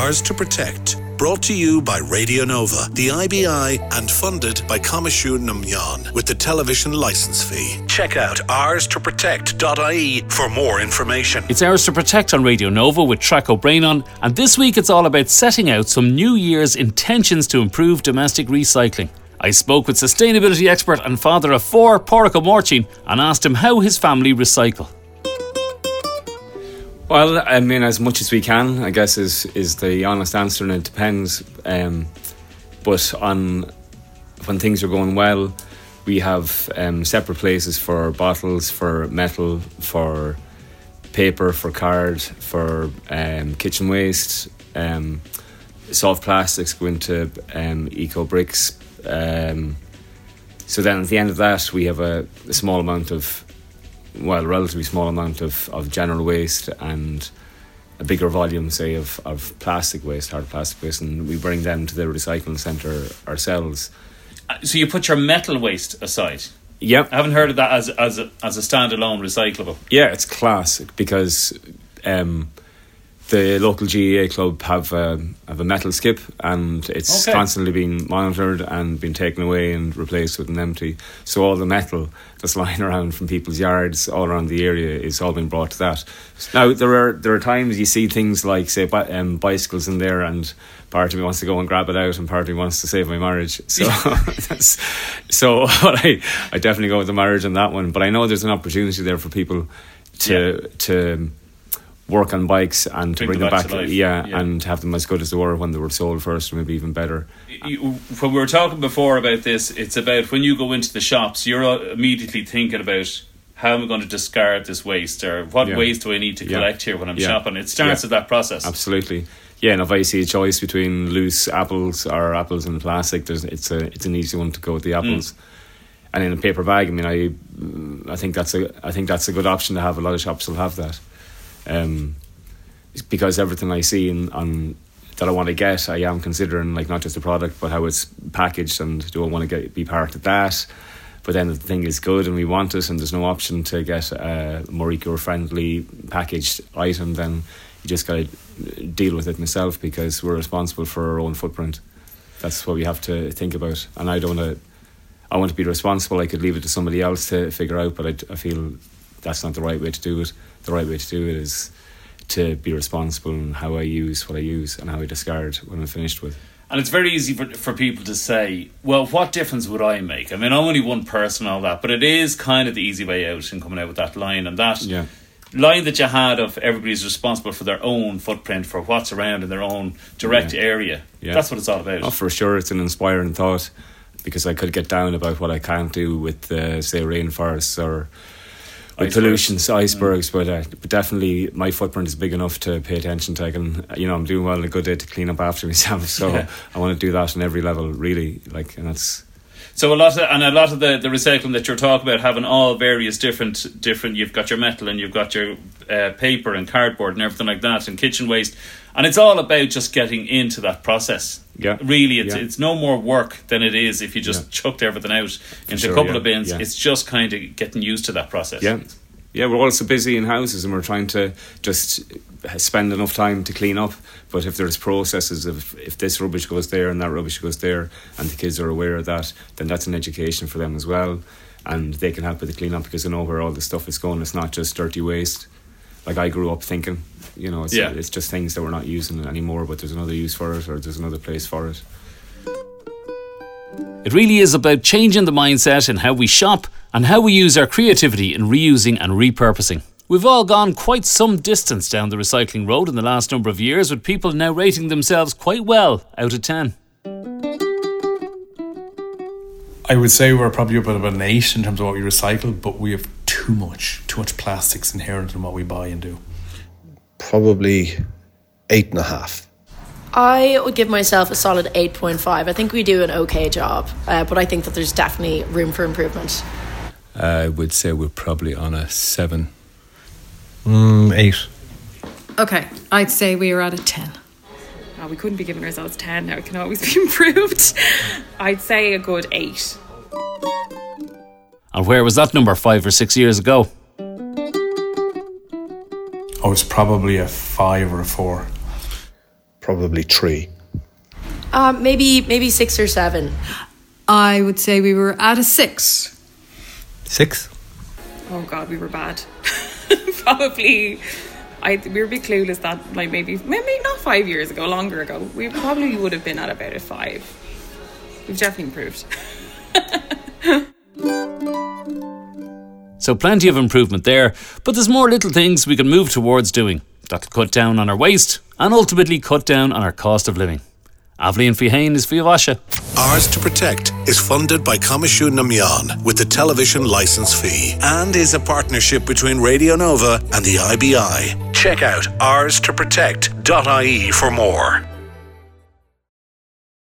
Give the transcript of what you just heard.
Ours to Protect. Brought to you by Radio Nova, the IBI, and funded by Coimisiún na Meán with the television license fee. Check out ours2protect.ie for more information. It's Ours to Protect on Radio Nova with Traic O'Brien and this week it's all about setting out some New Year's intentions to improve domestic recycling. I spoke with sustainability expert and father of four, Pádraig Ó and asked him how his family recycle. Well, I mean, as much as we can, I guess, is is the honest answer, and it depends. Um, but on when things are going well, we have um, separate places for bottles, for metal, for paper, for card, for um, kitchen waste. Um, soft plastics go into um, eco bricks. Um, so then at the end of that, we have a, a small amount of well, relatively small amount of, of general waste and a bigger volume, say, of, of plastic waste, hard plastic waste, and we bring them to the recycling centre ourselves. Uh, so you put your metal waste aside? Yep. I haven't heard of that as, as, a, as a standalone recyclable. Yeah, it's classic because um, the local GAA club have a, have a metal skip and it's okay. constantly being monitored and being taken away and replaced with an empty. So all the metal that's lying around from people's yards all around the area is all being brought to that. Now there are there are times you see things like say um, bicycles in there and part of me wants to go and grab it out and part of me wants to save my marriage. So so I I definitely go with the marriage on that one. But I know there's an opportunity there for people to yeah. to work on bikes and to bring, them back, back yeah, yeah, and have them as good as they were when they were sold first, maybe even better. You, when we were talking before about this, it's about when you go into the shops, you're immediately thinking about how am I going to discard this waste, or what yeah. waste do I need to collect here when I'm shopping. It starts with that process. Absolutely. Yeah, and if I see a choice between loose apples or apples in plastic, there's it's a it's an easy one to go with the mm. apples. Mm. And in a paper bag, I mean, I I think that's a I think that's a good option to have. A lot of shops will have that um, because everything I see on that I want to get, I am considering like not just the product but how it's packaged and do I want to get be part of that. But then the thing is good and we want it, and there's no option to get a more eco-friendly packaged item. Then you just got to deal with it myself because we're responsible for our own footprint. That's what we have to think about. And I don't want to. I want to be responsible. I could leave it to somebody else to figure out, but I, I feel that's not the right way to do it the right way to do it is to be responsible in how I use what I use and how I discard when I'm finished with. And it's very easy for, for people to say, well, what difference would I make? I mean, I'm only one person, all that, but it is kind of the easy way out in coming out with that line. And that yeah. line that you had of everybody's responsible for their own footprint, for what's around in their own direct yeah. area. Yeah. That's what it's all about. Oh, for sure, it's an inspiring thought because I could get down about what I can't do with, uh, say, rainforests or with pollution, icebergs, mm. but, uh, but definitely my footprint is big enough to pay attention to. I can, you know, I'm doing well and a good day to clean up after myself. So yeah. I want to do that on every level, really. Like, and that's. So a lot of and a lot of the, the recycling that you're talking about having all various different different. You've got your metal and you've got your uh, paper and cardboard and everything like that and kitchen waste, and it's all about just getting into that process. Yeah, really, it's yeah. it's no more work than it is if you just yeah. chucked everything out into sure, a couple yeah. of bins. It's just kind of getting used to that process. Yeah, yeah, we're also busy in houses and we're trying to just spend enough time to clean up. But if there's processes of if this rubbish goes there and that rubbish goes there, and the kids are aware of that, then that's an education for them as well, and they can help with the clean up because they know where all the stuff is going. It's not just dirty waste. Like I grew up thinking, you know, it's, yeah. it's just things that we're not using anymore, but there's another use for it or there's another place for it. It really is about changing the mindset and how we shop and how we use our creativity in reusing and repurposing. We've all gone quite some distance down the recycling road in the last number of years, with people now rating themselves quite well out of 10. I would say we're probably a bit of a eight in terms of what we recycle, but we have too much, too much plastics inherent in what we buy and do. Probably eight and a half. I would give myself a solid 8.5. I think we do an okay job, uh, but I think that there's definitely room for improvement. I would say we're probably on a 7. Mm, 8. Okay, I'd say we are at a 10. Oh, we couldn't be giving ourselves 10 now, it can always be improved. I'd say a good 8. And where was that number five or six years ago? Oh, it's probably a 5 or a 4. probably three. Um, maybe maybe six or seven. I would say we were at a six. Six. Oh God, we were bad. probably. I we were a bit clueless that like maybe maybe not five years ago, longer ago. We probably would have been at about a five. We've definitely improved. So plenty of improvement there, but there's more little things we can move towards doing that'll cut down on our waste and ultimately cut down on our cost of living. Avli and Fihane is Fiavasha. Ours to Protect is funded by Coimisiún na Meán with the television license fee and is a partnership between Radio Nova and the IBI. Check out ours to protect.ie for more.